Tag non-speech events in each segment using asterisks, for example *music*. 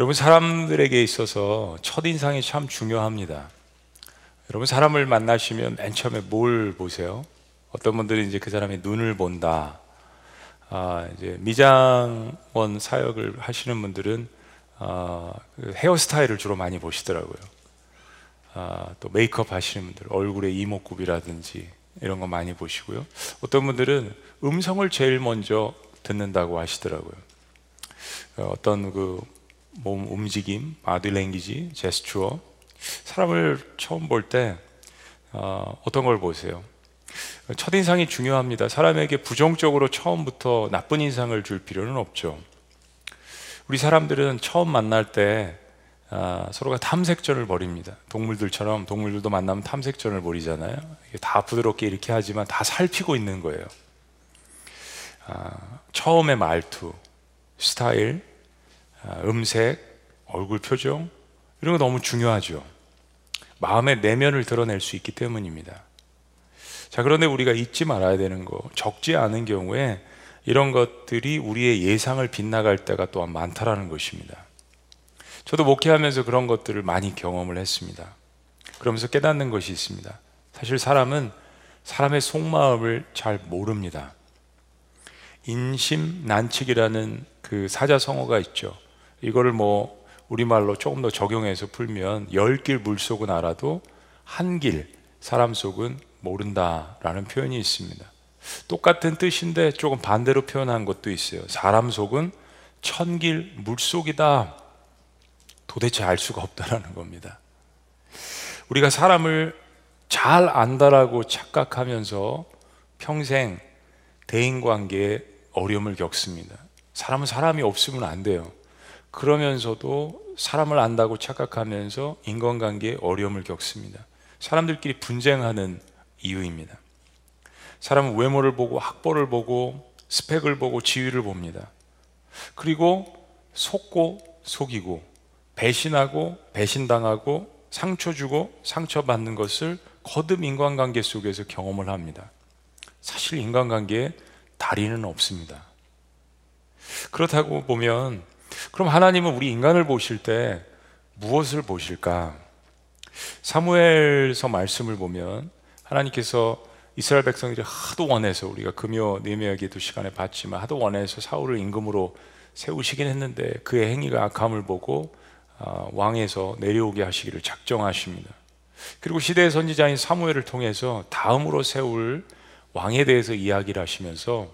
여러분 사람들에게 있어서 첫인상이 참 중요합니다. 여러분 사람을 만나시면 맨 처음에 뭘 보세요? 어떤 분들은 이제 그 사람의 눈을 본다. 아, 이제 미장원 사역을 하시는 분들은 아, 그 헤어스타일을 주로 많이 보시더라고요. 아, 또 메이크업 하시는 분들 얼굴의 이목구비라든지 이런 거 많이 보시고요. 어떤 분들은 음성을 제일 먼저 듣는다고 하시더라고요. 어, 어떤 그 몸 움직임, 바디 랭귀지, 제스처 사람을 처음 볼때 어, 어떤 걸 보세요? 첫인상이 중요합니다. 사람에게 부정적으로 처음부터 나쁜 인상을 줄 필요는 없죠. 우리 사람들은 처음 만날 때 아, 서로가 탐색전을 벌입니다. 동물들처럼 동물들도 만나면 탐색전을 벌이잖아요. 다 부드럽게 이렇게 하지만 다 살피고 있는 거예요. 아, 처음의 말투, 스타일, 아, 음색, 얼굴 표정 이런 거 너무 중요하죠. 마음의 내면을 드러낼 수 있기 때문입니다. 자, 그런데 우리가 잊지 말아야 되는 거, 적지 않은 경우에 이런 것들이 우리의 예상을 빗나갈 때가 또한 많다라는 것입니다. 저도 목회하면서 그런 것들을 많이 경험을 했습니다. 그러면서 깨닫는 것이 있습니다. 사실 사람은 사람의 속마음을 잘 모릅니다. 인심 난측이라는 그 사자성어가 있죠. 이거를 뭐 우리말로 조금 더 적용해서 풀면 열 길 물속은 알아도 한 길 사람 속은 모른다라는 표현이 있습니다. 똑같은 뜻인데 조금 반대로 표현한 것도 있어요. 사람 속은 천길 물속이다. 도대체 알 수가 없다라는 겁니다. 우리가 사람을 잘 안다라고 착각하면서 평생 대인 관계에 어려움을 겪습니다. 사람은 사람이 없으면 안 돼요. 그러면서도 사람을 안다고 착각하면서 인간관계에 어려움을 겪습니다. 사람들끼리 분쟁하는 이유입니다. 사람은 외모를 보고 학벌을 보고 스펙을 보고 지위를 봅니다. 그리고 속고 속이고 배신하고 배신당하고 상처 주고 상처받는 것을 거듭 인간관계 속에서 경험을 합니다. 사실 인간관계에 다리는 없습니다. 그렇다고 보면 그럼 하나님은 우리 인간을 보실 때 무엇을 보실까? 사무엘서 말씀을 보면 하나님께서 이스라엘 백성들이 하도 원해서 우리가 금요 네메아기도 시간에 봤지만 하도 원해서 사울을 임금으로 세우시긴 했는데 그의 행위가 악함을 보고 아, 왕에서 내려오게 하시기를 작정하십니다. 그리고 시대의 선지자인 사무엘을 통해서 다음으로 세울 왕에 대해서 이야기를 하시면서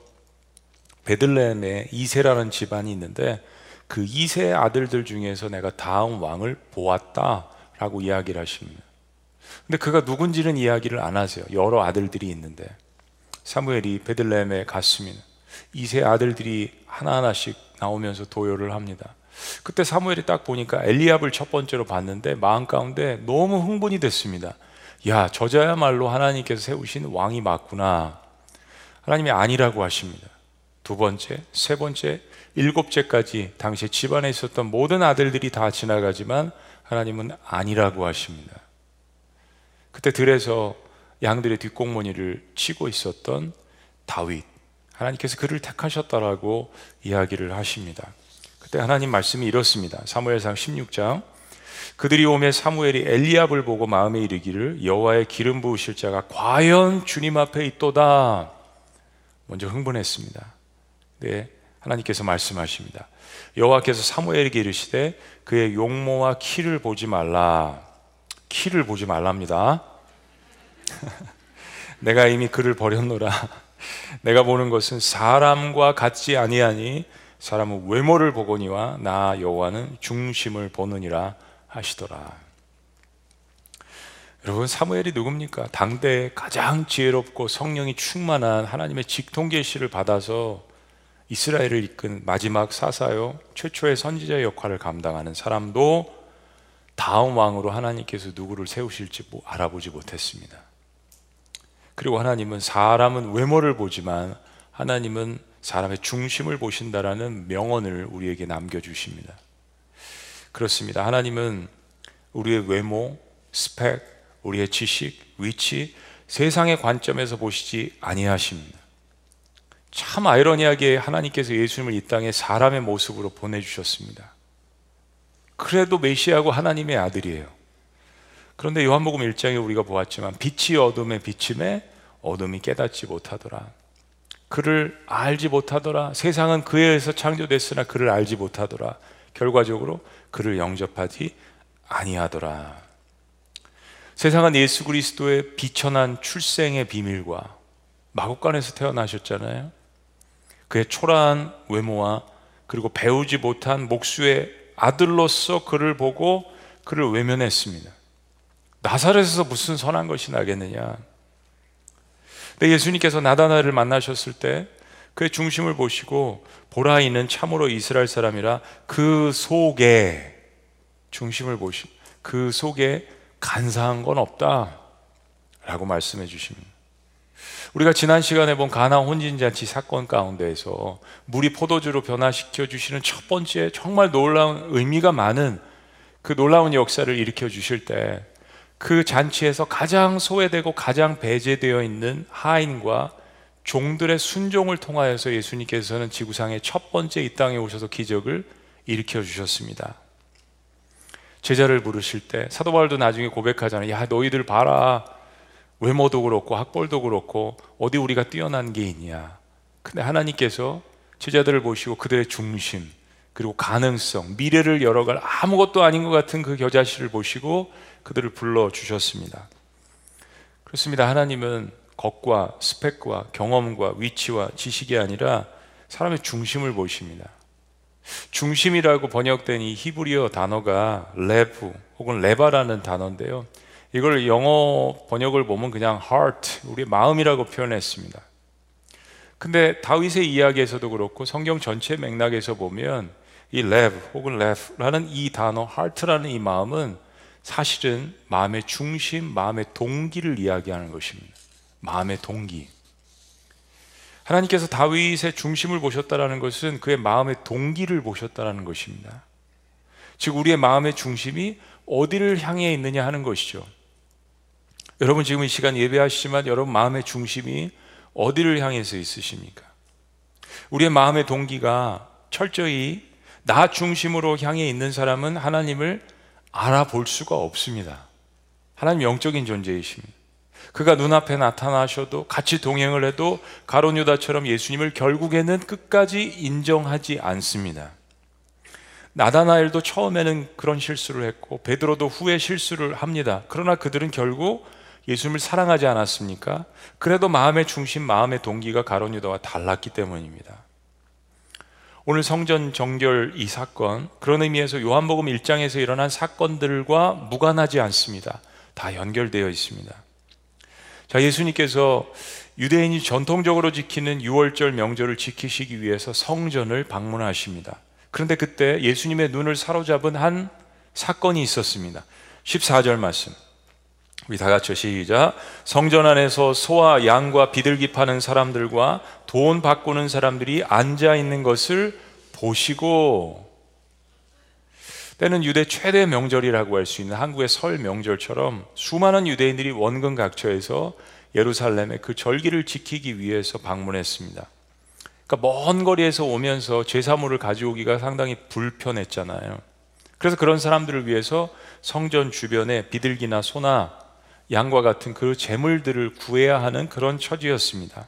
베들레헴에 이세라는 집안이 있는데 그 이세 아들들 중에서 내가 다음 왕을 보았다라고 이야기를 하십니다. 근데 그가 누군지는 이야기를 안 하세요. 여러 아들들이 있는데 사무엘이 베들레헴에 갔습니다. 이세 아들들이 하나하나씩 나오면서 도요를 합니다. 그때 사무엘이 딱 보니까 엘리압을 첫 번째로 봤는데 마음 가운데 너무 흥분이 됐습니다. 야, 저자야말로 하나님께서 세우신 왕이 맞구나. 하나님이 아니라고 하십니다. 두 번째, 세 번째, 일곱째까지 당시 집안에 있었던 모든 아들들이 다 지나가지만 하나님은 아니라고 하십니다. 그때 들에서 양들의 뒷공무니를 치고 있었던 다윗 하나님께서 그를 택하셨다라고 이야기를 하십니다. 그때 하나님 말씀이 이렇습니다. 사무엘상 16장 그들이 오매 사무엘이 엘리압을 보고 마음에 이르기를 여호와의 기름 부으실 자가 과연 주님 앞에 있도다. 먼저 흥분했습니다. 네, 하나님께서 말씀하십니다. 여호와께서 사무엘에게 이르시되 그의 용모와 키를 보지 말라. 키를 보지 말랍니다. *laughs* 내가 이미 그를 버렸노라. *laughs* 내가 보는 것은 사람과 같지 아니하니 사람은 외모를 보거니와 나 여호와는 중심을 보느니라 하시더라. 여러분 사무엘이 누굽니까? 당대 가장 지혜롭고 성령이 충만한 하나님의 직통 계시를 받아서 이스라엘을 이끈 마지막 사사요 최초의 선지자 역할을 감당하는 사람도 다음 왕으로 하나님께서 누구를 세우실지 뭐 알아보지 못했습니다. 그리고 하나님은 사람은 외모를 보지만 하나님은 사람의 중심을 보신다라는 명언을 우리에게 남겨주십니다. 그렇습니다. 하나님은 우리의 외모, 스펙, 우리의 지식, 위치, 세상의 관점에서 보시지 아니하십니다. 참 아이러니하게 하나님께서 예수님을 이 땅에 사람의 모습으로 보내주셨습니다. 그래도 메시아고 하나님의 아들이에요. 그런데 요한복음 1장에 우리가 보았지만 빛이 어둠에 비침에 어둠이 깨닫지 못하더라. 그를 알지 못하더라. 세상은 그에 의해서 창조됐으나 그를 알지 못하더라. 결과적으로 그를 영접하지 아니하더라. 세상은 예수 그리스도의 비천한 출생의 비밀과 마국간에서 태어나셨잖아요. 그의 초라한 외모와 그리고 배우지 못한 목수의 아들로서 그를 보고 그를 외면했습니다. 나사렛에서 무슨 선한 것이 나겠느냐? 근데 예수님께서 나다나를 만나셨을 때 그의 중심을 보시고 보라 이는 참으로 이스라엘 사람이라 그 속에 중심을 보시 그 속에 간사한 건 없다 라고 말씀해 주십니다. 우리가 지난 시간에 본 가나 혼진잔치 사건 가운데에서 물이 포도주로 변화시켜 주시는 첫 번째 정말 놀라운 의미가 많은 그 놀라운 역사를 일으켜 주실 때 그 잔치에서 가장 소외되고 가장 배제되어 있는 하인과 종들의 순종을 통하여서 예수님께서는 지구상의 첫 번째 이 땅에 오셔서 기적을 일으켜 주셨습니다. 제자를 부르실 때 사도 바울도 나중에 고백하잖아요. 야 너희들 봐라. 외모도 그렇고 학벌도 그렇고 어디 우리가 뛰어난 게 있냐. 근데 하나님께서 제자들을 보시고 그들의 중심 그리고 가능성, 미래를 열어갈 아무것도 아닌 것 같은 그 겨자씨를 보시고 그들을 불러 주셨습니다. 그렇습니다. 하나님은 것과 스펙과 경험과 위치와 지식이 아니라 사람의 중심을 보십니다. 중심이라고 번역된 이 히브리어 단어가 레브 혹은 레바라는 단어인데요. 이걸 영어 번역을 보면 그냥 heart, 우리 마음이라고 표현했습니다. 근데 다윗의 이야기에서도 그렇고 성경 전체 맥락에서 보면 이 lev 혹은 lev라는 이 단어 heart라는 이 마음은 사실은 마음의 중심, 마음의 동기를 이야기하는 것입니다. 마음의 동기. 하나님께서 다윗의 중심을 보셨다라는 것은 그의 마음의 동기를 보셨다라는 것입니다. 즉 우리의 마음의 중심이 어디를 향해 있느냐 하는 것이죠. 여러분 지금 이 시간 예배하시지만 여러분 마음의 중심이 어디를 향해서 있으십니까? 우리의 마음의 동기가 철저히 나 중심으로 향해 있는 사람은 하나님을 알아볼 수가 없습니다. 하나님 영적인 존재이십니다. 그가 눈앞에 나타나셔도 같이 동행을 해도 가론 유다처럼 예수님을 결국에는 끝까지 인정하지 않습니다. 나다나엘도 처음에는 그런 실수를 했고 베드로도 후에 실수를 합니다. 그러나 그들은 결국 예수님을 사랑하지 않았습니까? 그래도 마음의 중심, 마음의 동기가 가론 유다와 달랐기 때문입니다. 오늘 성전 정결 이 사건 그런 의미에서 요한복음 1장에서 일어난 사건들과 무관하지 않습니다. 다 연결되어 있습니다. 자, 예수님께서 유대인이 전통적으로 지키는 6월절 명절을 지키시기 위해서 성전을 방문하십니다. 그런데 그때 예수님의 눈을 사로잡은 한 사건이 있었습니다. 14절 말씀. 우리 다 같이 시작. 성전 안에서 소와 양과 비둘기 파는 사람들과 돈 바꾸는 사람들이 앉아 있는 것을 보시고 때는 유대 최대 명절이라고 할 수 있는 한국의 설 명절처럼 수많은 유대인들이 원근 각처에서 예루살렘의 그 절기를 지키기 위해서 방문했습니다. 그러니까 먼 거리에서 오면서 제사물을 가져오기가 상당히 불편했잖아요. 그래서 그런 사람들을 위해서 성전 주변에 비둘기나 소나 양과 같은 그 재물들을 구해야 하는 그런 처지였습니다.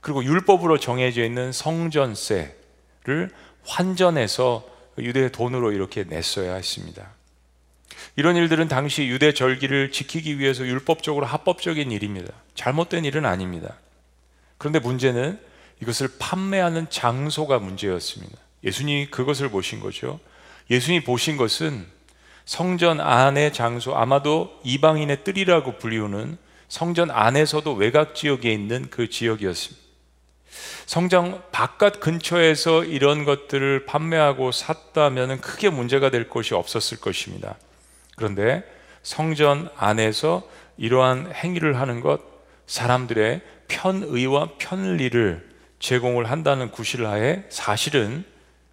그리고 율법으로 정해져 있는 성전세를 환전해서 유대 돈으로 이렇게 냈어야 했습니다. 이런 일들은 당시 유대 절기를 지키기 위해서 율법적으로 합법적인 일입니다. 잘못된 일은 아닙니다. 그런데 문제는 이것을 판매하는 장소가 문제였습니다. 예수님이 그것을 보신 거죠. 예수님이 보신 것은 성전 안의 장소 아마도 이방인의 뜰이라고 불리우는 성전 안에서도 외곽 지역에 있는 그 지역이었습니다. 성장 바깥 근처에서 이런 것들을 판매하고 샀다면 크게 문제가 될 것이 없었을 것입니다. 그런데 성전 안에서 이러한 행위를 하는 것 사람들의 편의와 편리를 제공을 한다는 구실하에 사실은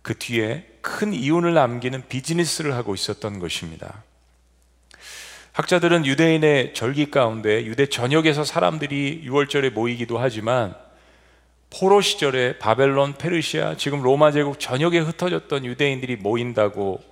그 뒤에 큰 이윤을 남기는 비즈니스를 하고 있었던 것입니다. 학자들은 유대인의 절기 가운데 유대 전역에서 사람들이 6월절에 모이기도 하지만 포로 시절에 바벨론, 페르시아, 지금 로마 제국 전역에 흩어졌던 유대인들이 모인다고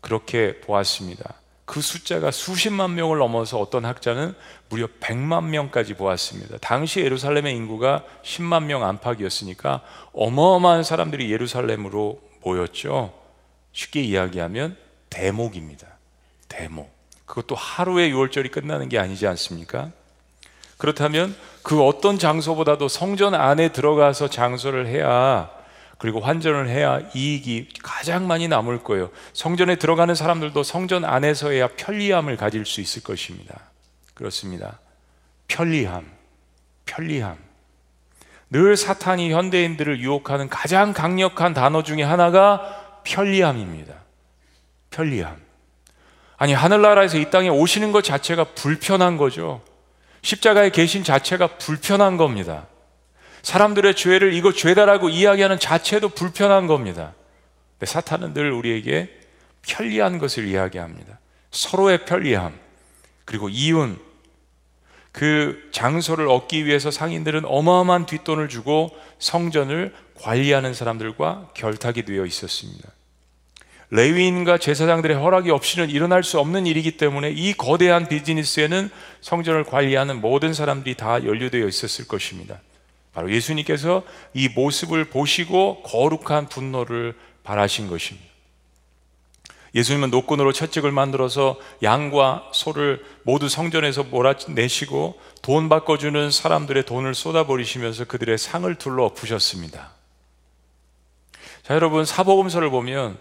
그렇게 보았습니다. 그 숫자가 수십만 명을 넘어서 어떤 학자는 무려 100만 명까지 보았습니다. 당시 예루살렘의 인구가 10만 명 안팎이었으니까 어마어마한 사람들이 예루살렘으로 모였죠. 쉽게 이야기하면 대목입니다. 대목. 그것도 하루에 6월절이 끝나는 게 아니지 않습니까? 그렇다면 그 어떤 장소보다도 성전 안에 들어가서 장소를 해야 그리고 환전을 해야 이익이 가장 많이 남을 거예요. 성전에 들어가는 사람들도 성전 안에서야 편리함을 가질 수 있을 것입니다. 그렇습니다. 편리함, 편리함. 늘 사탄이 현대인들을 유혹하는 가장 강력한 단어 중에 하나가 편리함입니다. 편리함. 아니, 하늘나라에서 이 땅에 오시는 것 자체가 불편한 거죠. 십자가에 계신 자체가 불편한 겁니다. 사람들의 죄를 이거 죄다라고 이야기하는 자체도 불편한 겁니다. 근데 사탄은 늘 우리에게 편리한 것을 이야기합니다. 서로의 편리함, 그리고 이윤, 그 장소를 얻기 위해서 상인들은 어마어마한 뒷돈을 주고 성전을 관리하는 사람들과 결탁이 되어 있었습니다. 레위인과 제사장들의 허락이 없이는 일어날 수 없는 일이기 때문에 이 거대한 비즈니스에는 성전을 관리하는 모든 사람들이 다 연루되어 있었을 것입니다. 바로 예수님께서 이 모습을 보시고 거룩한 분노를 발하신 것입니다. 예수님은 노끈으로 채찍을 만들어서 양과 소를 모두 성전에서 몰아내시고 돈 바꿔주는 사람들의 돈을 쏟아버리시면서 그들의 상을 둘러 엎으셨습니다. 자, 여러분, 사복음서를 보면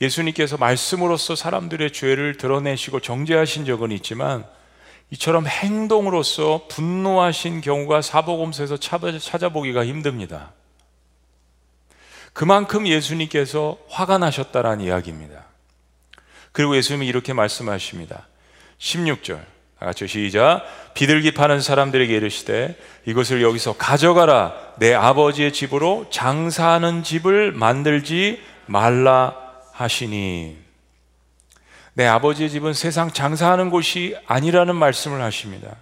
예수님께서 말씀으로써 사람들의 죄를 드러내시고 정죄하신 적은 있지만 이처럼 행동으로서 분노하신 경우가 사복음서에서 찾아보기가 힘듭니다. 그만큼 예수님께서 화가 나셨다라는 이야기입니다. 그리고 예수님이 이렇게 말씀하십니다. 16절. 같이 시작. 비둘기 파는 사람들에게 이르시되 이것을 여기서 가져가라. 내 아버지의 집으로 장사하는 집을 만들지 말라 하시니. 내 아버지의 집은 세상 장사하는 곳이 아니라는 말씀을 하십니다.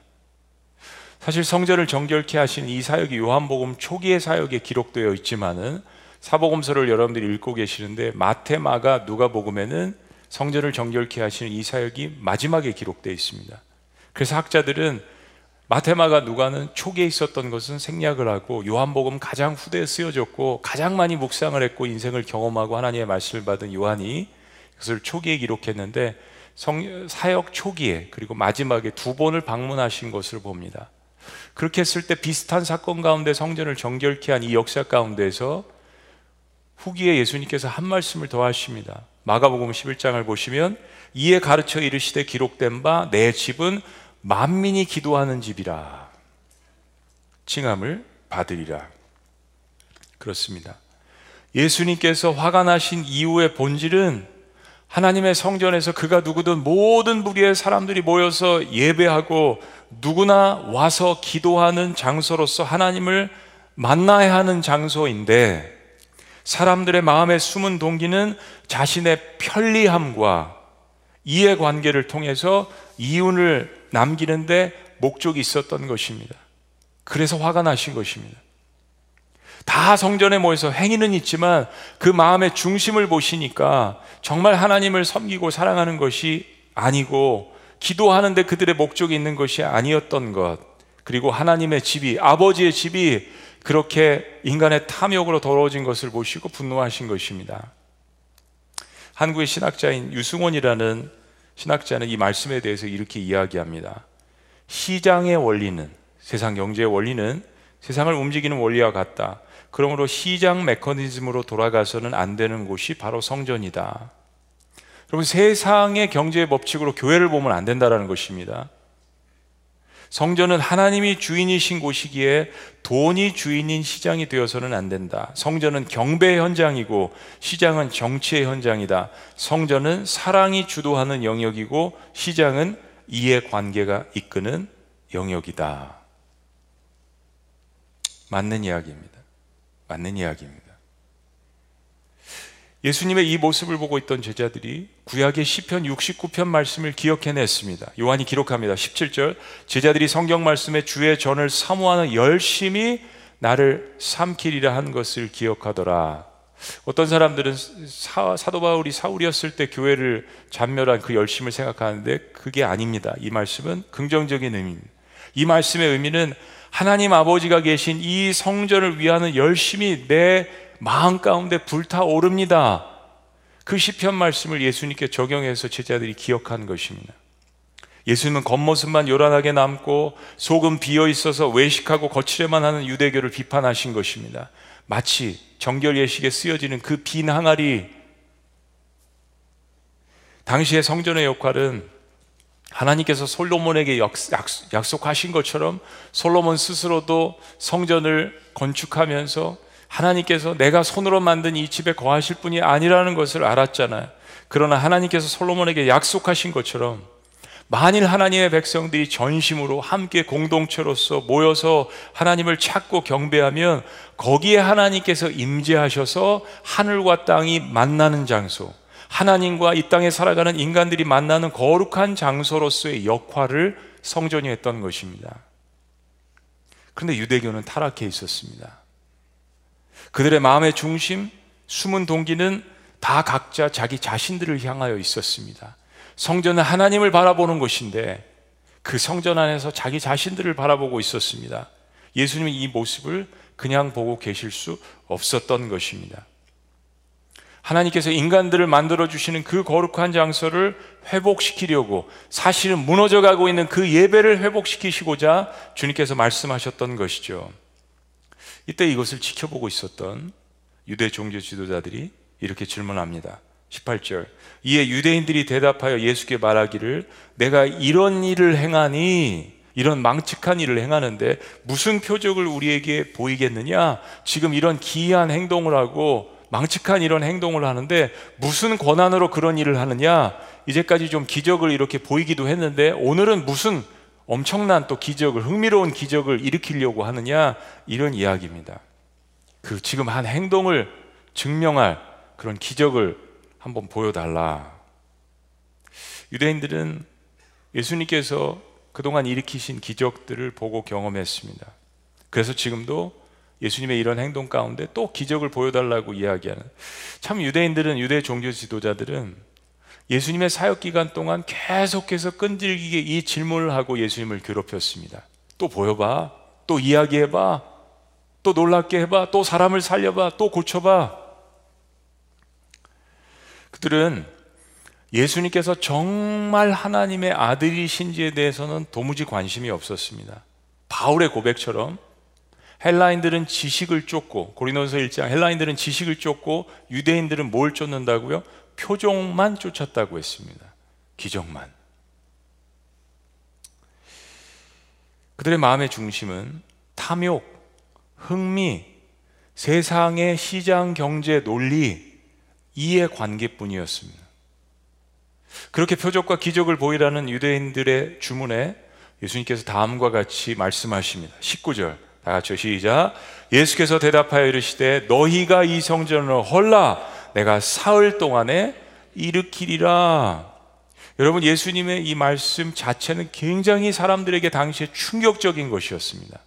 사실 성전을 정결케 하신 이 사역이 요한복음 초기의 사역에 기록되어 있지만은 사복음서를 여러분들이 읽고 계시는데 마테마가 누가복음에는 성전을 정결케 하시는 이 사역이 마지막에 기록되어 있습니다. 그래서 학자들은 마테마가 누가는 초기에 있었던 것은 생략을 하고 요한복음 가장 후대에 쓰여졌고 가장 많이 묵상을 했고 인생을 경험하고 하나님의 말씀을 받은 요한이 그것을 초기에 기록했는데 성, 사역 초기에 그리고 마지막에 두 번을 방문하신 것을 봅니다. 그렇게 했을 때 비슷한 사건 가운데 성전을 정결케 한 이 역사 가운데서 후기에 예수님께서 한 말씀을 더 하십니다. 마가복음 11장을 보시면 이에 가르쳐 이르시되 기록된 바 내 집은 만민이 기도하는 집이라 칭함을 받으리라. 그렇습니다. 예수님께서 화가 나신 이후의 본질은 하나님의 성전에서 그가 누구든 모든 부류의 사람들이 모여서 예배하고 누구나 와서 기도하는 장소로서 하나님을 만나야 하는 장소인데 사람들의 마음의 숨은 동기는 자신의 편리함과 이해관계를 통해서 이윤을 남기는데 목적이 있었던 것입니다. 그래서 화가 나신 것입니다. 다 성전에 모여서 행위는 있지만 그 마음의 중심을 보시니까 정말 하나님을 섬기고 사랑하는 것이 아니고 기도하는데 그들의 목적이 있는 것이 아니었던 것 그리고 하나님의 집이 아버지의 집이 그렇게 인간의 탐욕으로 더러워진 것을 보시고 분노하신 것입니다. 한국의 신학자인 유승원이라는 신학자는 이 말씀에 대해서 이렇게 이야기합니다. 시장의 원리는 세상 경제의 원리는 세상을 움직이는 원리와 같다. 그러므로 시장 메커니즘으로 돌아가서는 안 되는 곳이 바로 성전이다. 여러분 세상의 경제 법칙으로 교회를 보면 안 된다라는 것입니다. 성전은 하나님이 주인이신 곳이기에 돈이 주인인 시장이 되어서는 안 된다. 성전은 경배의 현장이고 시장은 정치의 현장이다. 성전은 사랑이 주도하는 영역이고 시장은 이해 관계가 이끄는 영역이다. 맞는 이야기입니다. 맞는 이야기입니다. 예수님의 이 모습을 보고 있던 제자들이 구약의 시편 69편 말씀을 기억해냈습니다. 요한이 기록합니다. 17절 제자들이 성경 말씀에 주의 전을 사모하는 열심히 나를 삼키리라 한 것을 기억하더라. 어떤 사람들은 사, 도 바울이 사울이었을 때 교회를 잔멸한 그 열심을 생각하는데 그게 아닙니다. 이 말씀은 긍정적인 의미입니다. 이 말씀의 의미는 하나님 아버지가 계신 이 성전을 위하는 열심이 내 마음 가운데 불타오릅니다. 그 시편 말씀을 예수님께 적용해서 제자들이 기억한 것입니다. 예수님은 겉모습만 요란하게 남고 속은 비어 있어서 외식하고 거칠에만 하는 유대교를 비판하신 것입니다. 마치 정결 예식에 쓰여지는 그 빈 항아리 당시의 성전의 역할은 하나님께서 솔로몬에게 약속하신 것처럼 솔로몬 스스로도 성전을 건축하면서 하나님께서 내가 손으로 만든 이 집에 거하실 분이 아니라는 것을 알았잖아요. 그러나 하나님께서 솔로몬에게 약속하신 것처럼 만일 하나님의 백성들이 전심으로 함께 공동체로서 모여서 하나님을 찾고 경배하면 거기에 하나님께서 임재하셔서 하늘과 땅이 만나는 장소, 하나님과 이 땅에 살아가는 인간들이 만나는 거룩한 장소로서의 역할을 성전이 했던 것입니다. 그런데 유대교는 타락해 있었습니다. 그들의 마음의 중심, 숨은 동기는 다 각자 자기 자신들을 향하여 있었습니다. 성전은 하나님을 바라보는 곳인데 그 성전 안에서 자기 자신들을 바라보고 있었습니다. 예수님은 이 모습을 그냥 보고 계실 수 없었던 것입니다. 하나님께서 인간들을 만들어 주시는 그 거룩한 장소를 회복시키려고 사실은 무너져 가고 있는 그 예배를 회복시키시고자 주님께서 말씀하셨던 것이죠. 이때 이것을 지켜보고 있었던 유대 종교 지도자들이 이렇게 질문합니다. 18절. 이에 유대인들이 대답하여 예수께 말하기를 내가 이런 일을 행하니 이런 망측한 일을 행하는데 무슨 표적을 우리에게 보이겠느냐? 지금 이런 기이한 행동을 하고 망측한 이런 행동을 하는데 무슨 권한으로 그런 일을 하느냐? 이제까지 좀 기적을 이렇게 보이기도 했는데 오늘은 무슨 엄청난 또 기적을 흥미로운 기적을 일으키려고 하느냐? 이런 이야기입니다. 그 지금 한 행동을 증명할 그런 기적을 한번 보여달라. 유대인들은 예수님께서 그동안 일으키신 기적들을 보고 경험했습니다. 그래서 지금도 예수님의 이런 행동 가운데 또 기적을 보여달라고 이야기하는 참 유대인들은 유대 종교 지도자들은 예수님의 사역 기간 동안 계속해서 끈질기게 이 질문을 하고 예수님을 괴롭혔습니다. 또 보여봐, 또 이야기해봐, 또 놀랍게 해봐, 또 사람을 살려봐, 또 고쳐봐. 그들은 예수님께서 정말 하나님의 아들이신지에 대해서는 도무지 관심이 없었습니다. 바울의 고백처럼 헬라인들은 지식을 쫓고 고린도서 1장 헬라인들은 지식을 쫓고 유대인들은 뭘 쫓는다고요? 표종만 쫓았다고 했습니다. 기적만. 그들의 마음의 중심은 탐욕, 흥미, 세상의 시장 경제 논리, 이해 관계뿐이었습니다. 그렇게 표적과 기적을 보이라는 유대인들의 주문에 예수님께서 다음과 같이 말씀하십니다. 19절. 다 같이 시작. 예수께서 대답하여 이르시되 너희가 이 성전을 헐라 내가 사흘 동안에 일으키리라. 여러분 예수님의 이 말씀 자체는 굉장히 사람들에게 당시에 충격적인 것이었습니다.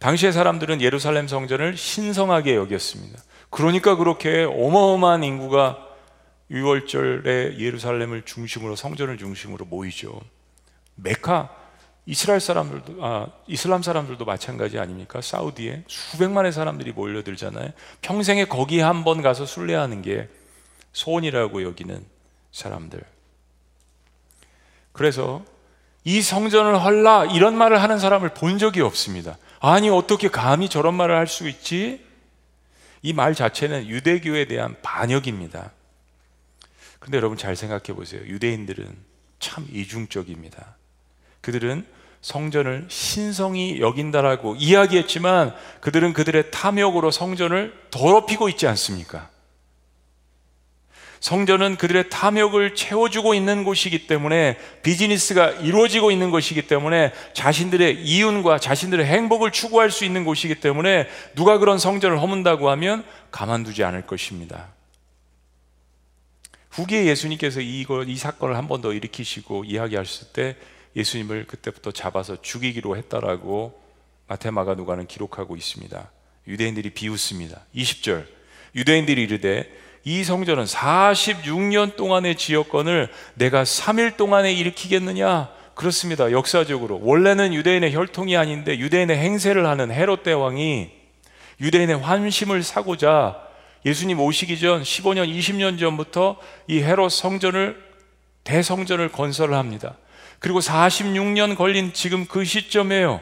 당시의 사람들은 예루살렘 성전을 신성하게 여겼습니다. 그러니까 그렇게 어마어마한 인구가 6월절에 예루살렘을 중심으로 성전을 중심으로 모이죠. 메카 이스라엘 사람들도 아, 이슬람 사람들도 마찬가지 아닙니까? 사우디에 수백만의 사람들이 몰려들잖아요. 평생에 거기 한 번 가서 순례하는 게 소원이라고 여기는 사람들. 그래서 이 성전을 헐라 이런 말을 하는 사람을 본 적이 없습니다. 아니 어떻게 감히 저런 말을 할 수 있지? 이 말 자체는 유대교에 대한 반역입니다. 근데 여러분 잘 생각해 보세요. 유대인들은 참 이중적입니다. 그들은 성전을 신성히 여긴다라고 이야기했지만 그들은 그들의 탐욕으로 성전을 더럽히고 있지 않습니까? 성전은 그들의 탐욕을 채워주고 있는 곳이기 때문에 비즈니스가 이루어지고 있는 것이기 때문에 자신들의 이윤과 자신들의 행복을 추구할 수 있는 곳이기 때문에 누가 그런 성전을 허문다고 하면 가만두지 않을 것입니다. 후기에 예수님께서 이거, 이 사건을 한 번 더 일으키시고 이야기하셨을 때 예수님을 그때부터 잡아서 죽이기로 했다라고 마테마가 누가는 기록하고 있습니다. 유대인들이 비웃습니다. 20절. 유대인들이 이르되 이 성전은 46년 동안의 지역권을 내가 3일 동안에 일으키겠느냐? 그렇습니다. 역사적으로 원래는 유대인의 혈통이 아닌데 유대인의 행세를 하는 헤롯 대왕이 유대인의 환심을 사고자 예수님 오시기 전 15년, 20년 전부터 이 헤롯 성전을 대성전을 건설을 합니다. 그리고 46년 걸린 지금 그 시점에요.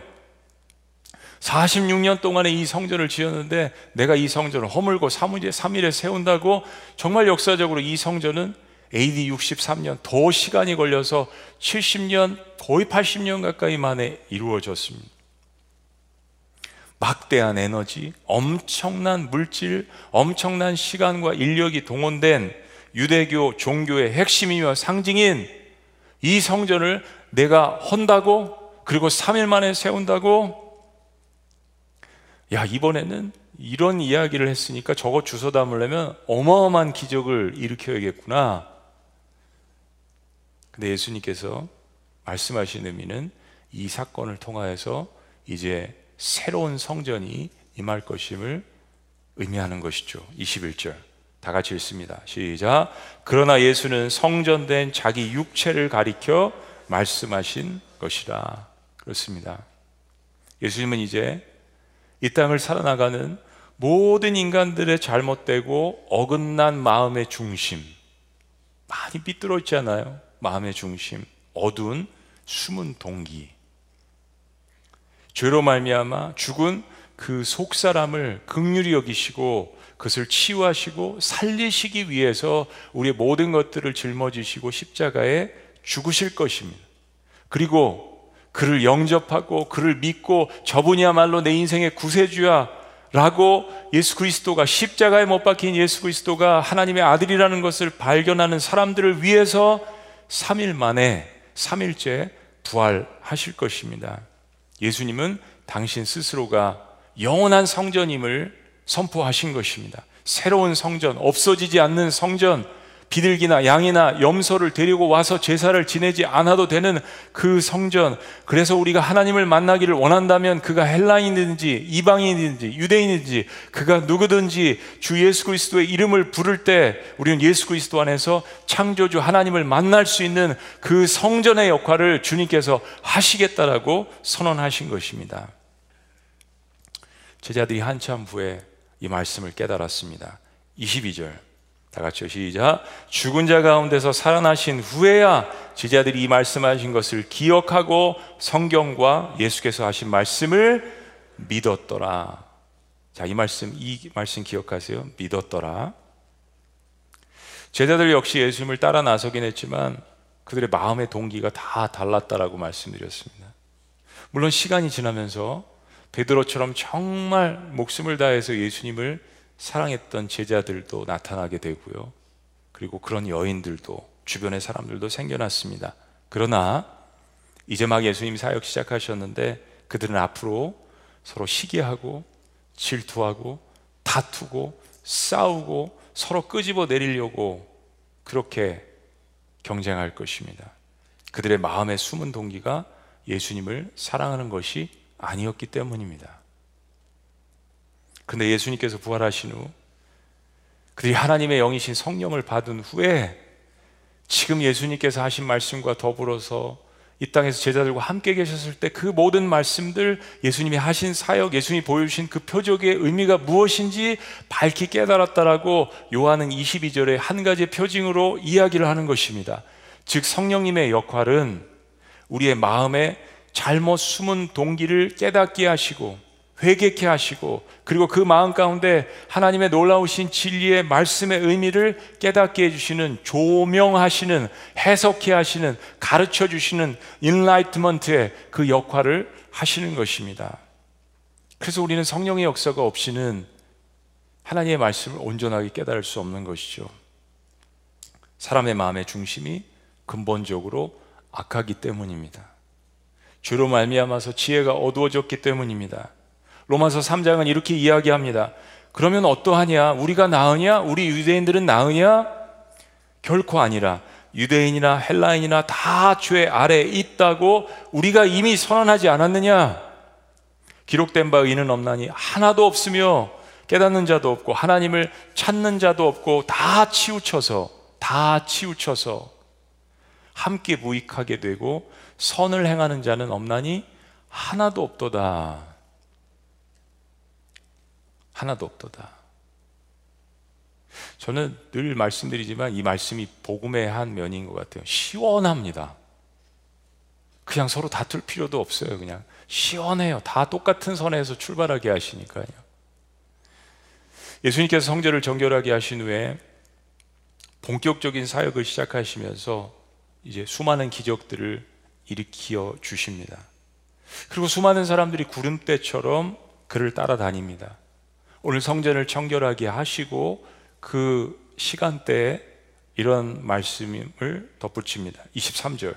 46년 동안에 이 성전을 지었는데 내가 이 성전을 허물고 3일에, 3일에 세운다고 정말 역사적으로 이 성전은 AD 63년 더 시간이 걸려서 70년 거의 80년 가까이 만에 이루어졌습니다. 막대한 에너지, 엄청난 물질, 엄청난 시간과 인력이 동원된 유대교 종교의 핵심이며 상징인 이 성전을 내가 헌다고 그리고 3일 만에 세운다고 야, 이번에는 이런 이야기를 했으니까 저거 주워 담으려면 어마어마한 기적을 일으켜야겠구나. 근데 예수님께서 말씀하신 의미는 이 사건을 통하여서 이제 새로운 성전이 임할 것임을 의미하는 것이죠. 21절. 다 같이 읽습니다. 시작. 그러나 예수는 성전된 자기 육체를 가리켜 말씀하신 것이라. 그렇습니다. 예수님은 이제 이 땅을 살아나가는 모든 인간들의 잘못되고 어긋난 마음의 중심, 많이 삐뚤어 있잖아요. 마음의 중심, 어두운 숨은 동기. 죄로 말미암아 죽은 그 속 사람을 극률이 여기시고 그것을 치유하시고 살리시기 위해서 우리의 모든 것들을 짊어지시고 십자가에 죽으실 것입니다. 그리고 그를 영접하고 그를 믿고 저분이야말로 내 인생의 구세주야 라고 예수 그리스도가 십자가에 못 박힌 예수 그리스도가 하나님의 아들이라는 것을 발견하는 사람들을 위해서 3일 만에 3일째 부활하실 것입니다. 예수님은 당신 스스로가 영원한 성전임을 선포하신 것입니다. 새로운 성전, 없어지지 않는 성전, 비둘기나 양이나 염소를 데리고 와서 제사를 지내지 않아도 되는 그 성전. 그래서 우리가 하나님을 만나기를 원한다면 그가 헬라인이든지 이방인이든지 유대인이든지 그가 누구든지 주 예수 그리스도의 이름을 부를 때 우리는 예수 그리스도 안에서 창조주 하나님을 만날 수 있는 그 성전의 역할을 주님께서 하시겠다라고 선언하신 것입니다. 제자들이 한참 후에 이 말씀을 깨달았습니다. 22절. 다 같이 시작. 죽은 자 가운데서 살아나신 후에야 제자들이 이 말씀하신 것을 기억하고 성경과 예수께서 하신 말씀을 믿었더라. 자, 이 말씀, 이 말씀 기억하세요. 믿었더라. 제자들 역시 예수님을 따라 나서긴 했지만 그들의 마음의 동기가 다 달랐다라고 말씀드렸습니다. 물론 시간이 지나면서 베드로처럼 정말 목숨을 다해서 예수님을 사랑했던 제자들도 나타나게 되고요. 그리고 그런 여인들도 주변의 사람들도 생겨났습니다. 그러나 이제 막 예수님 사역 시작하셨는데 그들은 앞으로 서로 시기하고 질투하고 다투고 싸우고 서로 끄집어 내리려고 그렇게 경쟁할 것입니다. 그들의 마음의 숨은 동기가 예수님을 사랑하는 것이 아니었기 때문입니다. 근데 예수님께서 부활하신 후 그들이 하나님의 영이신 성령을 받은 후에 지금 예수님께서 하신 말씀과 더불어서 이 땅에서 제자들과 함께 계셨을 때 그 모든 말씀들 예수님이 하신 사역, 예수님이 보여주신 그 표적의 의미가 무엇인지 밝히 깨달았다라고 요한은 22절에 한 가지 표징으로 이야기를 하는 것입니다. 즉 성령님의 역할은 우리의 마음에 잘못 숨은 동기를 깨닫게 하시고 회개케 하시고 그리고 그 마음 가운데 하나님의 놀라우신 진리의 말씀의 의미를 깨닫게 해주시는 조명하시는 해석해 하시는 가르쳐 주시는 인라이트먼트의 그 역할을 하시는 것입니다. 그래서 우리는 성령의 역사가 없이는 하나님의 말씀을 온전하게 깨달을 수 없는 것이죠. 사람의 마음의 중심이 근본적으로 악하기 때문입니다. 죄로 말미암아서 지혜가 어두워졌기 때문입니다. 로마서 3장은 이렇게 이야기합니다. 그러면 어떠하냐? 우리가 나으냐? 우리 유대인들은 나으냐? 결코 아니라 유대인이나 헬라인이나 다 죄 아래 있다고 우리가 이미 선언하지 않았느냐? 기록된 바 의는 없나니 하나도 없으며 깨닫는 자도 없고 하나님을 찾는 자도 없고 다 치우쳐서 다 치우쳐서 함께 무익하게 되고 선을 행하는 자는 없나니 하나도 없도다. 하나도 없도다. 저는 늘 말씀드리지만 이 말씀이 복음의 한 면인 것 같아요. 시원합니다. 그냥 서로 다툴 필요도 없어요. 그냥 시원해요. 다 똑같은 선에서 출발하게 하시니까요. 예수님께서 성전을 정결하게 하신 후에 본격적인 사역을 시작하시면서 이제 수많은 기적들을 일으켜 주십니다. 그리고 수많은 사람들이 구름대처럼 그를 따라다닙니다. 오늘 성전을 청결하게 하시고 그 시간대에 이런 말씀을 덧붙입니다. 23절.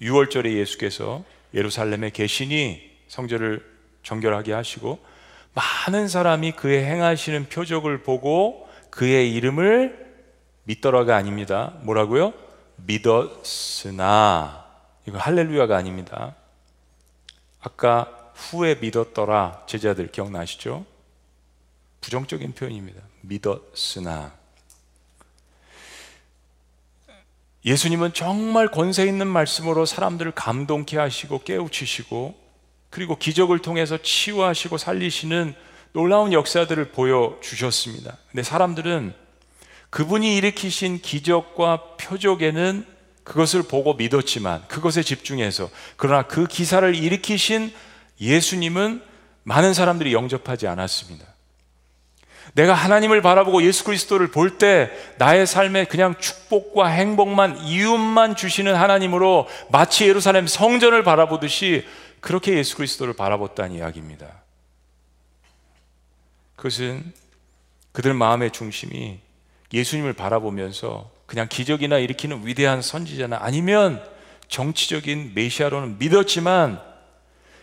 6월절에 예수께서 예루살렘에 계시니 성전을 정결하게 하시고 많은 사람이 그의 행하시는 표적을 보고 그의 이름을 믿더라가 아닙니다. 뭐라고요? 믿었으나 이거 할렐루야가 아닙니다. 아까 후에 믿었더라 제자들 기억나시죠? 부정적인 표현입니다. 믿었으나 예수님은 정말 권세 있는 말씀으로 사람들을 감동케 하시고 깨우치시고 그리고 기적을 통해서 치유하시고 살리시는 놀라운 역사들을 보여주셨습니다. 근데 사람들은 그분이 일으키신 기적과 표적에는 그것을 보고 믿었지만 그것에 집중해서 그러나 그 기사를 일으키신 예수님은 많은 사람들이 영접하지 않았습니다. 내가 하나님을 바라보고 예수 그리스도를 볼 때 나의 삶에 그냥 축복과 행복만 이윤만 주시는 하나님으로 마치 예루살렘 성전을 바라보듯이 그렇게 예수 그리스도를 바라봤다는 이야기입니다. 그것은 그들 마음의 중심이 예수님을 바라보면서 그냥 기적이나 일으키는 위대한 선지자나 아니면 정치적인 메시아로는 믿었지만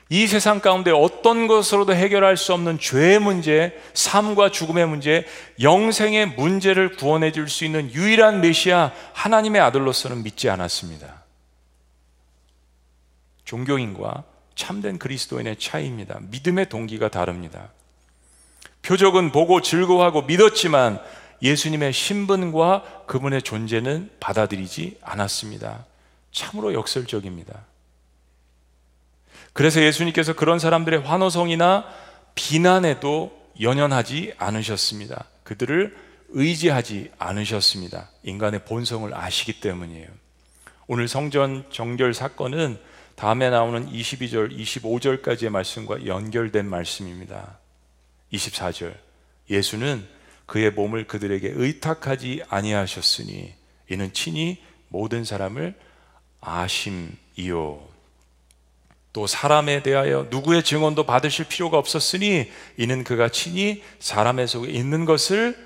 이 세상 가운데 어떤 것으로도 해결할 수 없는 죄의 문제, 삶과 죽음의 문제, 영생의 문제를 구원해 줄 수 있는 유일한 메시아 하나님의 아들로서는 믿지 않았습니다. 종교인과 참된 그리스도인의 차이입니다. 믿음의 동기가 다릅니다. 표적은 보고 즐거워하고 믿었지만 예수님의 신분과 그분의 존재는 받아들이지 않았습니다. 참으로 역설적입니다. 그래서 예수님께서 그런 사람들의 환호성이나 비난에도 연연하지 않으셨습니다. 그들을 의지하지 않으셨습니다. 인간의 본성을 아시기 때문이에요. 오늘 성전 정결 사건은 다음에 나오는 22절, 25절까지의 말씀과 연결된 말씀입니다. 24절. 예수는 그의 몸을 그들에게 의탁하지 아니하셨으니 이는 친히 모든 사람을 아심이요. 또 사람에 대하여 누구의 증언도 받으실 필요가 없었으니 이는 그가 친히 사람의 속에 있는 것을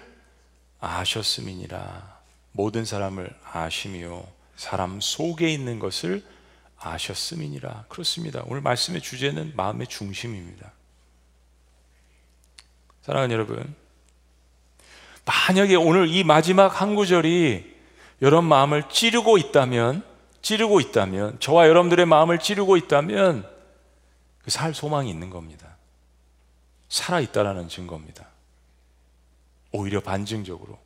아셨음이니라. 모든 사람을 아심이요. 사람 속에 있는 것을 아셨음이니라. 그렇습니다. 오늘 말씀의 주제는 마음의 중심입니다. 사랑하는 여러분, 만약에 오늘 이 마지막 한 구절이 여러분 마음을 찌르고 있다면 찌르고 있다면, 저와 여러분들의 마음을 찌르고 있다면, 그살 소망이 있는 겁니다. 살아있다라는 증거입니다. 오히려 반증적으로.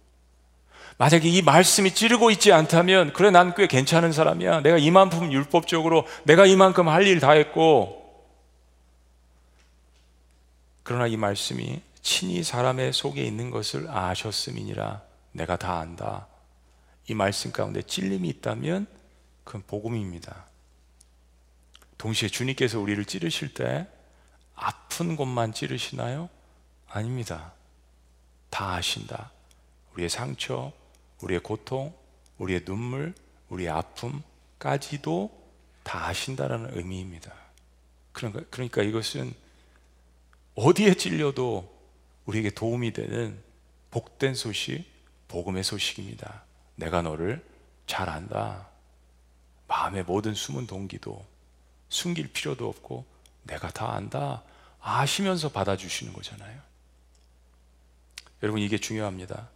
만약에 이 말씀이 찌르고 있지 않다면, 그래, 난 꽤 괜찮은 사람이야. 내가 이만큼 율법적으로 내가 이만큼 할 일 다 했고, 그러나 이 말씀이 친히 사람의 속에 있는 것을 아셨음이니라 내가 다 안다. 이 말씀 가운데 찔림이 있다면 그건 복음입니다. 동시에 주님께서 우리를 찌르실 때 아픈 곳만 찌르시나요? 아닙니다. 다 아신다. 우리의 상처, 우리의 고통, 우리의 눈물, 우리의 아픔까지도 다 아신다라는 의미입니다. 그러니까, 그러니까 이것은 어디에 찔려도 우리에게 도움이 되는 복된 소식, 복음의 소식입니다. 내가 너를 잘 안다. 마음의 모든 숨은 동기도 숨길 필요도 없고 내가 다 안다 아시면서 받아주시는 거잖아요. 여러분 이게 중요합니다.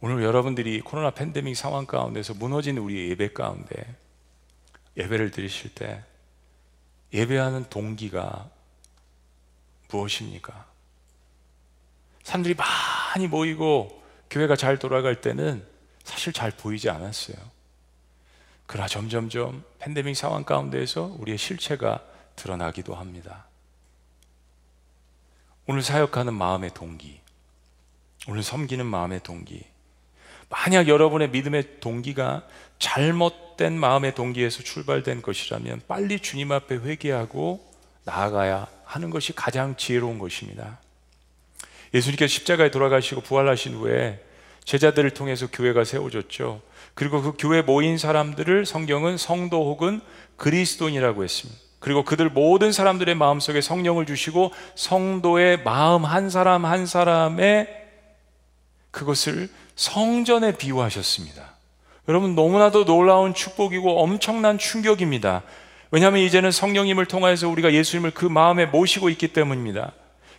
오늘 여러분들이 코로나 팬데믹 상황 가운데서 무너진 우리 예배 가운데 예배를 드리실 때 예배하는 동기가 무엇입니까? 사람들이 많이 모이고 교회가 잘 돌아갈 때는 사실 잘 보이지 않았어요. 그러나 점점점 팬데믹 상황 가운데에서 우리의 실체가 드러나기도 합니다. 오늘 사역하는 마음의 동기, 오늘 섬기는 마음의 동기. 만약 여러분의 믿음의 동기가 잘못된 마음의 동기에서 출발된 것이라면 빨리 주님 앞에 회개하고 나아가야 하는 것이 가장 지혜로운 것입니다. 예수님께서 십자가에 돌아가시고 부활하신 후에 제자들을 통해서 교회가 세워졌죠. 그리고 그 교회 모인 사람들을 성경은 성도 혹은 그리스도인이라고 했습니다. 그리고 그들 모든 사람들의 마음속에 성령을 주시고 성도의 마음 한 사람 한 사람의 그것을 성전에 비유하셨습니다. 여러분 너무나도 놀라운 축복이고 엄청난 충격입니다. 왜냐하면 이제는 성령님을 통하여서 우리가 예수님을 그 마음에 모시고 있기 때문입니다.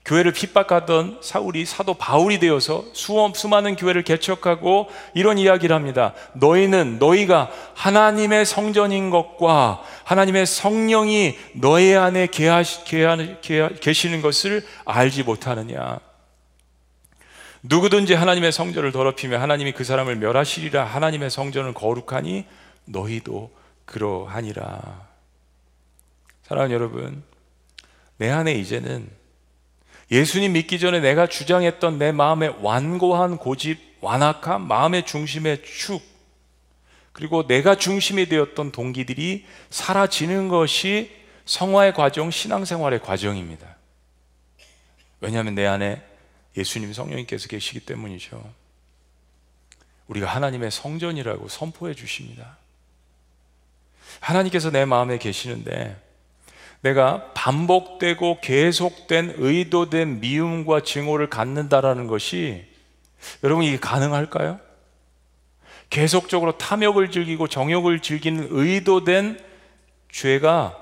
교회를 핍박하던 사울이 사도 바울이 되어서 수험 수많은 교회를 개척하고 이런 이야기를 합니다. 너희는 너희가 하나님의 성전인 것과 하나님의 성령이 너희 안에 계시는 것을 알지 못하느냐. 누구든지 하나님의 성전을 더럽히며 하나님이 그 사람을 멸하시리라 하나님의 성전을 거룩하니 너희도 그러하니라. 사랑하는 여러분, 내 안에 이제는 예수님 믿기 전에 내가 주장했던 내 마음의 완고한 고집, 완악함, 마음의 중심의 축, 그리고 내가 중심이 되었던 동기들이 사라지는 것이 성화의 과정, 신앙생활의 과정입니다. 왜냐하면 내 안에 예수님 성령님께서 계시기 때문이죠. 우리가 하나님의 성전이라고 선포해 주십니다. 하나님께서 내 마음에 계시는데 내가 반복되고 계속된 의도된 미움과 증오를 갖는다라는 것이 여러분 이게 가능할까요? 계속적으로 탐욕을 즐기고 정욕을 즐기는 의도된 죄가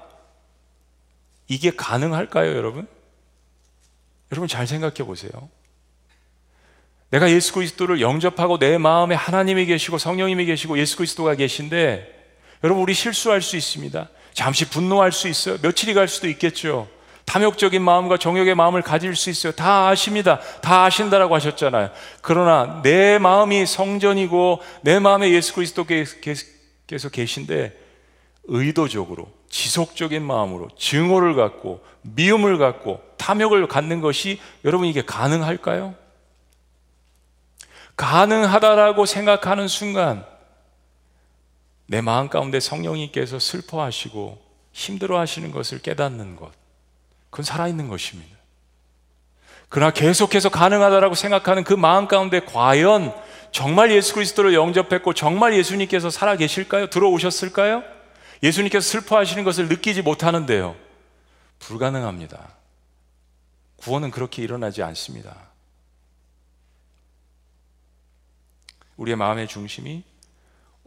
이게 가능할까요, 여러분? 여러분 잘 생각해 보세요. 내가 예수 그리스도를 영접하고 내 마음에 하나님이 계시고 성령님이 계시고 예수 그리스도가 계신데 여러분 우리 실수할 수 있습니다. 잠시 분노할 수 있어요. 며칠이 갈 수도 있겠죠. 탐욕적인 마음과 정욕의 마음을 가질 수 있어요. 다 아십니다. 다 아신다라고 하셨잖아요. 그러나 내 마음이 성전이고 내 마음에 예수 그리스도께서 계신데 의도적으로 지속적인 마음으로 증오를 갖고 미움을 갖고 탐욕을 갖는 것이 여러분 이게 가능할까요? 가능하다라고 생각하는 순간 내 마음 가운데 성령님께서 슬퍼하시고 힘들어 하시는 것을 깨닫는 것. 그건 살아있는 것입니다. 그러나 계속해서 가능하다라고 생각하는 그 마음 가운데 과연 정말 예수 그리스도를 영접했고 정말 예수님께서 살아 계실까요? 들어오셨을까요? 예수님께서 슬퍼하시는 것을 느끼지 못하는데요. 불가능합니다. 구원은 그렇게 일어나지 않습니다. 우리의 마음의 중심이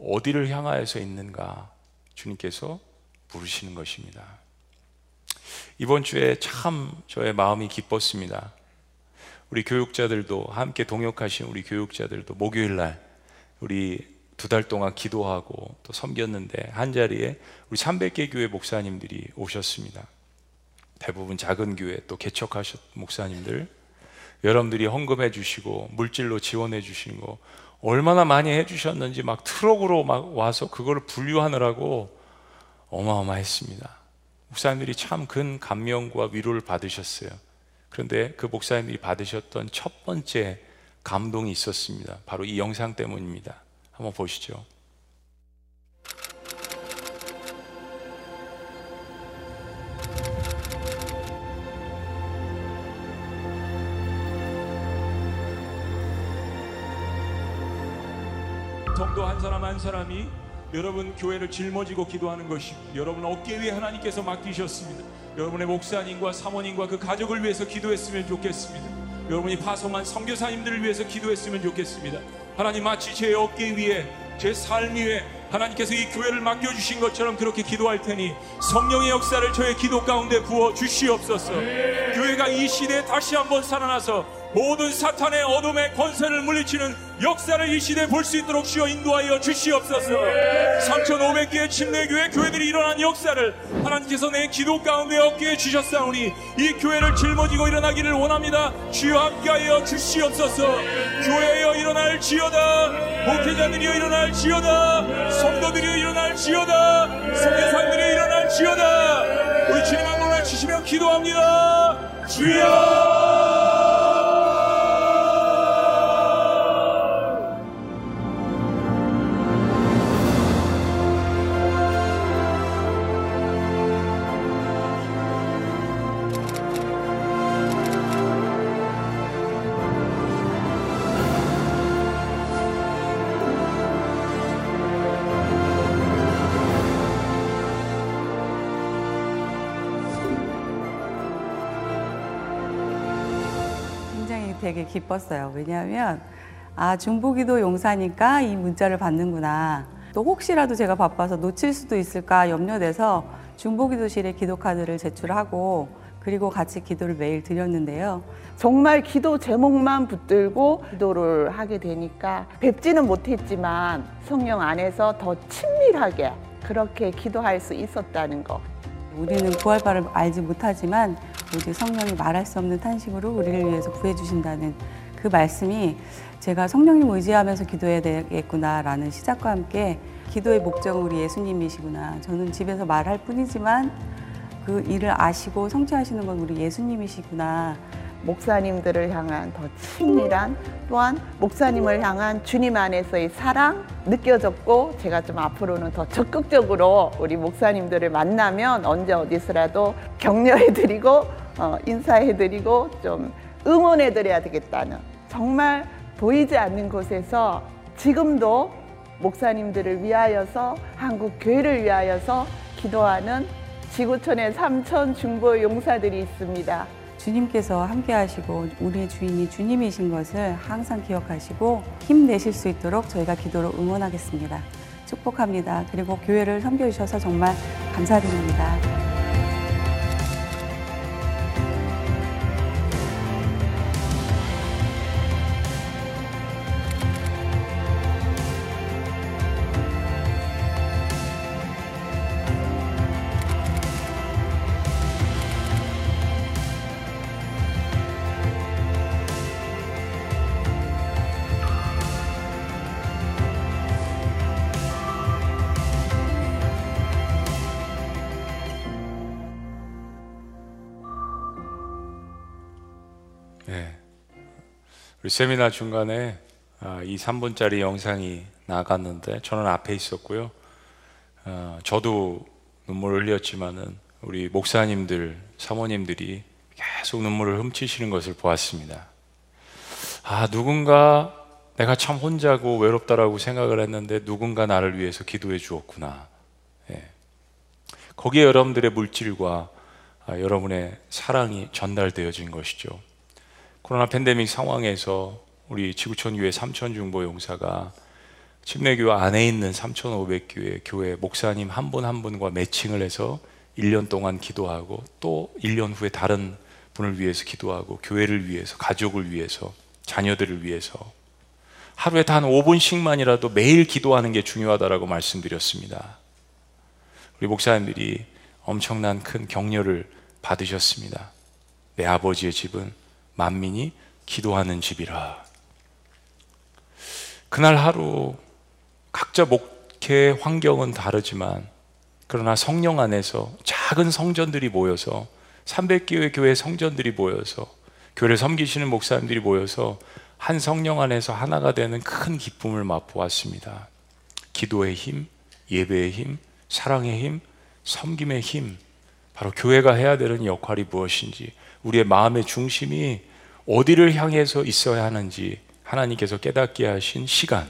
어디를 향하여서 있는가 주님께서 부르시는 것입니다. 이번 주에 참 저의 마음이 기뻤습니다. 우리 교육자들도 함께 동역하신 우리 교육자들도 목요일 날 우리 두 달 동안 기도하고 또 섬겼는데 한 자리에 우리 300개 교회 목사님들이 오셨습니다. 대부분 작은 교회 또 개척하셨 목사님들 여러분들이 헌금해 주시고 물질로 지원해 주시는 거 얼마나 많이 해주셨는지 막 트럭으로 막 와서 그거를 분류하느라고 어마어마했습니다. 목사님들이 참 큰 감명과 위로를 받으셨어요. 그런데 그 목사님들이 받으셨던 첫 번째 감동이 있었습니다. 바로 이 영상 때문입니다. 한번 보시죠. 사람 한 사람이 여러분 교회를 짊어지고 기도하는 것이 여러분 어깨 위에 하나님께서 맡기셨습니다. 여러분의 목사님과 사모님과 그 가족을 위해서 기도했으면 좋겠습니다. 여러분이 파송한 선교사님들을 위해서 기도했으면 좋겠습니다. 하나님 마치 제 어깨 위에 제 삶 위에 하나님께서 이 교회를 맡겨주신 것처럼 그렇게 기도할 테니 성령의 역사를 저의 기도 가운데 부어 주시옵소서. 교회가 이 시대에 다시 한번 살아나서 모든 사탄의 어둠의 권세를 물리치는 역사를 이 시대에 볼 수 있도록 주여 인도하여 주시옵소서. 3,500개의 침례교회 교회들이 일어난 역사를 하나님께서 내 기도 가운데 얻게 주셨사오니 이 교회를 짊어지고 일어나기를 원합니다. 주여 함께하여 주시옵소서. 교회여 일어날 지어다. 목회자들이여 일어날 지어다. 성도들이여 일어날 지어다. 성교사들이여 일어날 지어다. 우리 주님 한 번을 치시며 기도합니다. 주여 되게 기뻤어요. 왜냐하면 아 중보기도 용사니까 이 문자를 받는구나. 또 혹시라도 제가 바빠서 놓칠 수도 있을까 염려돼서 중보기도실에 기도 카드를 제출하고 그리고 같이 기도를 매일 드렸는데요. 정말 기도 제목만 붙들고 기도를 하게 되니까 뵙지는 못했지만 성령 안에서 더 친밀하게 그렇게 기도할 수 있었다는 거. 우리는 부활바를 알지 못하지만 오직 성령이 말할 수 없는 탄식으로 우리를 위해서 구해 주신다는 그 말씀이 제가 성령님 의지하면서 기도해야 되겠구나라는 시작과 함께 기도의 목적은 우리 예수님이시구나. 저는 집에서 말할 뿐이지만 그 일을 아시고 성취하시는 건 우리 예수님이시구나. 목사님들을 향한 더 친밀한 또한 목사님을 향한 주님 안에서의 사랑 느껴졌고 제가 좀 앞으로는 더 적극적으로 우리 목사님들을 만나면 언제 어디서라도 격려해드리고 어, 인사해드리고 좀 응원해드려야 되겠다는 정말 보이지 않는 곳에서 지금도 목사님들을 위하여서 한국 교회를 위하여서 기도하는 지구촌의 삼천 중보 용사들이 있습니다. 주님께서 함께 하시고 우리의 주인이 주님이신 것을 항상 기억하시고 힘내실 수 있도록 저희가 기도로 응원하겠습니다. 축복합니다. 그리고 교회를 섬겨 주셔서 정말 감사드립니다. 우리 세미나 중간에 아, 이 3분짜리 영상이 나갔는데 저는 앞에 있었고요. 어, 저도 눈물을 흘렸지만은 우리 목사님들, 사모님들이 계속 눈물을 훔치시는 것을 보았습니다. 아, 누군가 내가 참 혼자고 외롭다라고 생각을 했는데 누군가 나를 위해서 기도해 주었구나. 예. 거기에 여러분들의 물질과 아, 여러분의 사랑이 전달되어진 것이죠. 코로나 팬데믹 상황에서 우리 지구촌 교회 삼천 중보 용사가 침례교회 안에 있는 3,500교회 교회 목사님 한분한 분과 매칭을 해서 1년 동안 기도하고 또 1년 후에 다른 분을 위해서 기도하고 교회를 위해서 가족을 위해서 자녀들을 위해서 하루에 단 5분씩만이라도 매일 기도하는 게 중요하다라고 말씀드렸습니다. 우리 목사님들이 엄청난 큰 격려를 받으셨습니다. 내 아버지의 집은 만민이 기도하는 집이라. 그날 하루 각자 목회 환경은 다르지만 그러나 성령 안에서 작은 성전들이 모여서 300개의 교회 성전들이 모여서 교회를 섬기시는 목사님들이 모여서 한 성령 안에서 하나가 되는 큰 기쁨을 맛보았습니다. 기도의 힘, 예배의 힘, 사랑의 힘, 섬김의 힘, 바로 교회가 해야 되는 역할이 무엇인지 우리의 마음의 중심이 어디를 향해서 있어야 하는지 하나님께서 깨닫게 하신 시간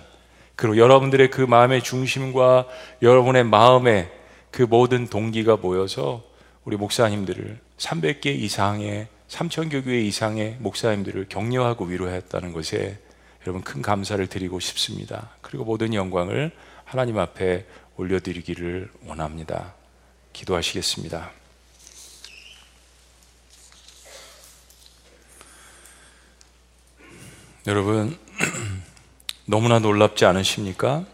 그리고 여러분들의 그 마음의 중심과 여러분의 마음의 그 모든 동기가 모여서 우리 목사님들을 300개 이상의 3천교 교회 이상의 목사님들을 격려하고 위로했다는 것에 여러분 큰 감사를 드리고 싶습니다. 그리고 모든 영광을 하나님 앞에 올려드리기를 원합니다. 기도하시겠습니다. 여러분 *clears throat* 너무나 놀랍지 않으십니까?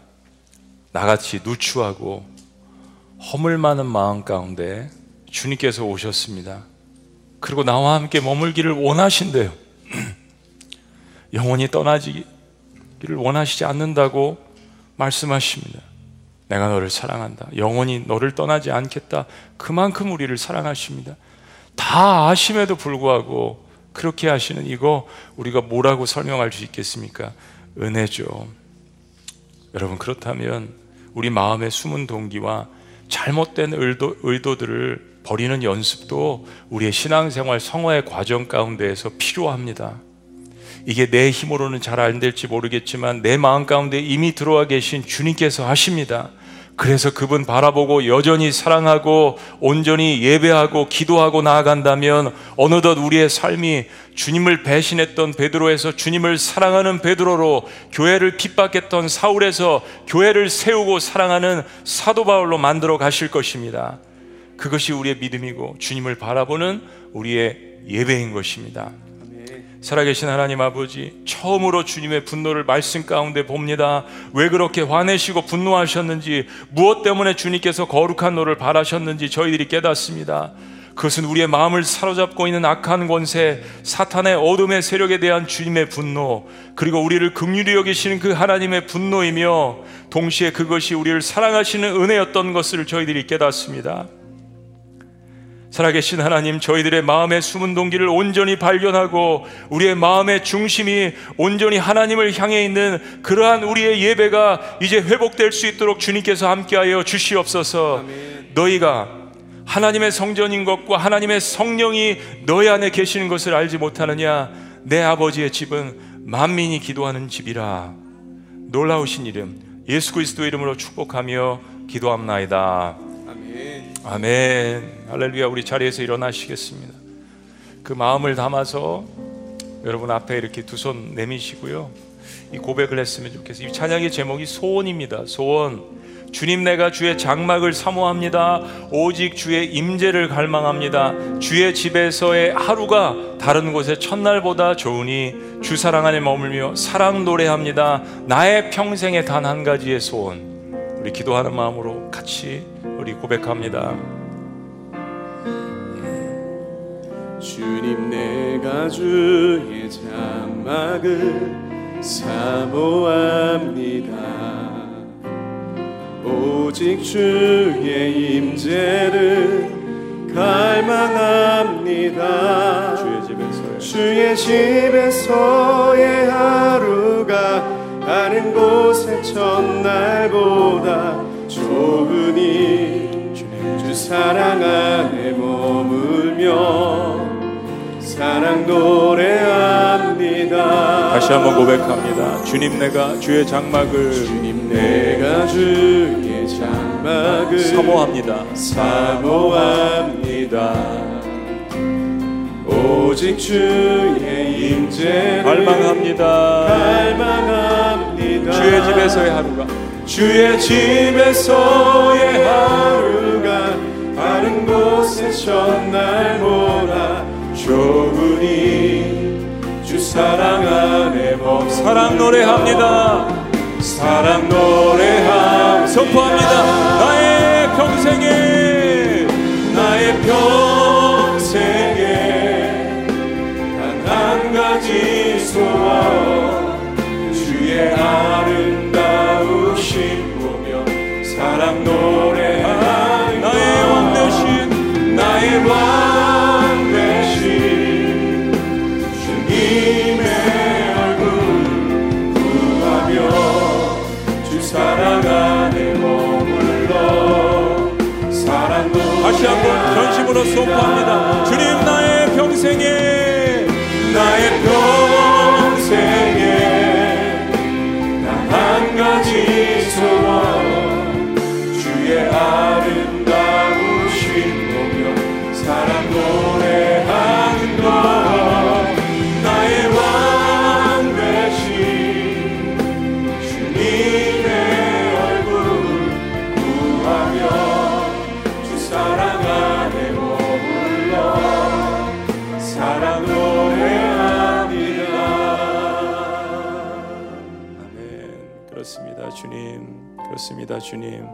나같이 누추하고 허물 많은 마음 가운데 주님께서 오셨습니다. 그리고 나와 함께 머물기를 원하신대요. *clears throat* 영원히 떠나지기를 원하시지 않는다고 말씀하십니다. 내가 너를 사랑한다. 영원히 너를 떠나지 않겠다. 그만큼 우리를 사랑하십니다. 다 아심에도 불구하고 그렇게 하시는 이거 우리가 뭐라고 설명할 수 있겠습니까? 은혜죠. 여러분 그렇다면 우리 마음의 숨은 동기와 잘못된 의도, 의도들을 버리는 연습도 우리의 신앙생활 성화의 과정 가운데에서 필요합니다. 이게 내 힘으로는 잘 안 될지 모르겠지만 내 마음 가운데 이미 들어와 계신 주님께서 하십니다. 그래서 그분 바라보고 여전히 사랑하고 온전히 예배하고 기도하고 나아간다면 어느덧 우리의 삶이 주님을 배신했던 베드로에서 주님을 사랑하는 베드로로 교회를 핍박했던 사울에서 교회를 세우고 사랑하는 사도 바울로 만들어 가실 것입니다. 그것이 우리의 믿음이고 주님을 바라보는 우리의 예배인 것입니다. 살아계신 하나님 아버지, 처음으로 주님의 분노를 말씀 가운데 봅니다. 왜 그렇게 화내시고 분노하셨는지, 무엇 때문에 주님께서 거룩한 노를 발하셨는지 저희들이 깨닫습니다. 그것은 우리의 마음을 사로잡고 있는 악한 권세, 사탄의 어둠의 세력에 대한 주님의 분노, 그리고 우리를 긍휼히 여기시는 그 하나님의 분노이며, 동시에 그것이 우리를 사랑하시는 은혜였던 것을 저희들이 깨닫습니다. 살아계신 하나님, 저희들의 마음의 숨은 동기를 온전히 발견하고 우리의 마음의 중심이 온전히 하나님을 향해 있는 그러한 우리의 예배가 이제 회복될 수 있도록 주님께서 함께하여 주시옵소서. 너희가 하나님의 성전인 것과 하나님의 성령이 너희 안에 계시는 것을 알지 못하느냐? 내 아버지의 집은 만민이 기도하는 집이라. 놀라우신 이름 예수 그리스도 이름으로 축복하며 기도합나이다. 아멘. 할렐루야. 우리 자리에서 일어나시겠습니다. 그 마음을 담아서 여러분 앞에 이렇게 두 손 내미시고요. 이 고백을 했으면 좋겠어요. 이 찬양의 제목이 소원입니다. 소원. 주님 내가 주의 장막을 사모합니다. 오직 주의 임재를 갈망합니다. 주의 집에서의 하루가 다른 곳의 첫날보다 좋으니 주 사랑 안에 머물며 사랑 노래합니다. 나의 평생에 단한 가지의 소원. 우리 기도하는 마음으로 같이 우리 고백합니다. 주님 내가 주의 장막을 사모합니다. 오직 주의 임재를 갈망합니다. 주의 집에서 주의 집에서의 하루가 다른 곳의 첫날보다 좋으니 주 사랑 안에 머물며 사랑 노래합니다 다시 한번 고백합니다. 주님 내가 주의 장막을 주님 내가 주의 장막을 사모합니다. 사모합니다 오직 주의 임재를 갈망합니다. 갈망합니다 주의 집에서의 하루가 주의 집에서의 하루가 다른 곳의 첫날보다 좋으니 주 사랑 안에 멈 사랑 노래합니다. 사랑 노래합니다 선포합니다. 나의 평생에 나의 평 그렇습니다, 주님.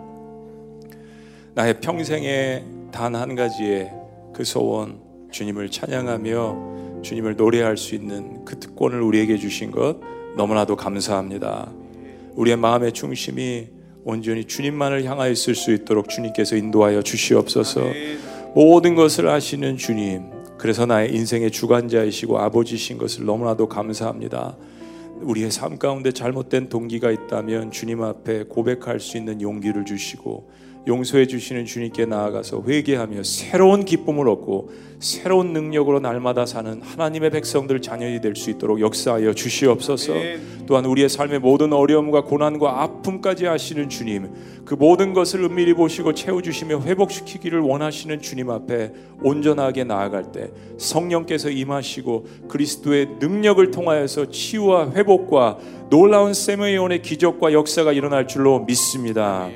나의 평생에 단 한 가지의 그 소원, 주님을 찬양하며 주님을 노래할 수 있는 그 특권을 우리에게 주신 것 너무나도 감사합니다. 우리의 마음의 중심이 온전히 주님만을 향하여 있을 수 있도록 주님께서 인도하여 주시옵소서. 모든 것을 아시는 주님, 그래서 나의 인생의 주관자이시고 아버지신 것을 너무나도 감사합니다. 우리의 삶 가운데 잘못된 동기가 있다면 주님 앞에 고백할 수 있는 용기를 주시고 용서해 주시는 주님께 나아가서 회개하며 새로운 기쁨을 얻고 새로운 능력으로 날마다 사는 하나님의 백성들 자녀이 될 수 있도록 역사하여 주시옵소서. 또한 우리의 삶의 모든 어려움과 고난과 아픔까지 아시는 주님, 그 모든 것을 은밀히 보시고 채워 주시며 회복시키기를 원하시는 주님 앞에 온전하게 나아갈 때 성령께서 임하시고 그리스도의 능력을 통하여서 치유와 회복과 놀라운 세메이온의 기적과 역사가 일어날 줄로 믿습니다.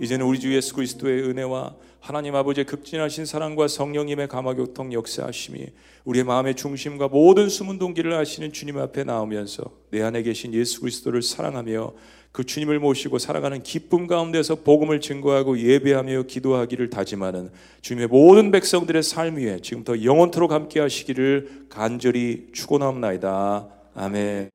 이제는 우리 주 예수 그리스도의 은혜와 하나님 아버지의 극진하신 사랑과 성령님의 감화교통 역사하심이 우리의 마음의 중심과 모든 숨은 동기를 아시는 주님 앞에 나오면서 내 안에 계신 예수 그리스도를 사랑하며 그 주님을 모시고 살아가는 기쁨 가운데서 복음을 증거하고 예배하며 기도하기를 다짐하는 주님의 모든 백성들의 삶 위에 지금부터 영원토록 함께 하시기를 간절히 축원합니다. 아멘.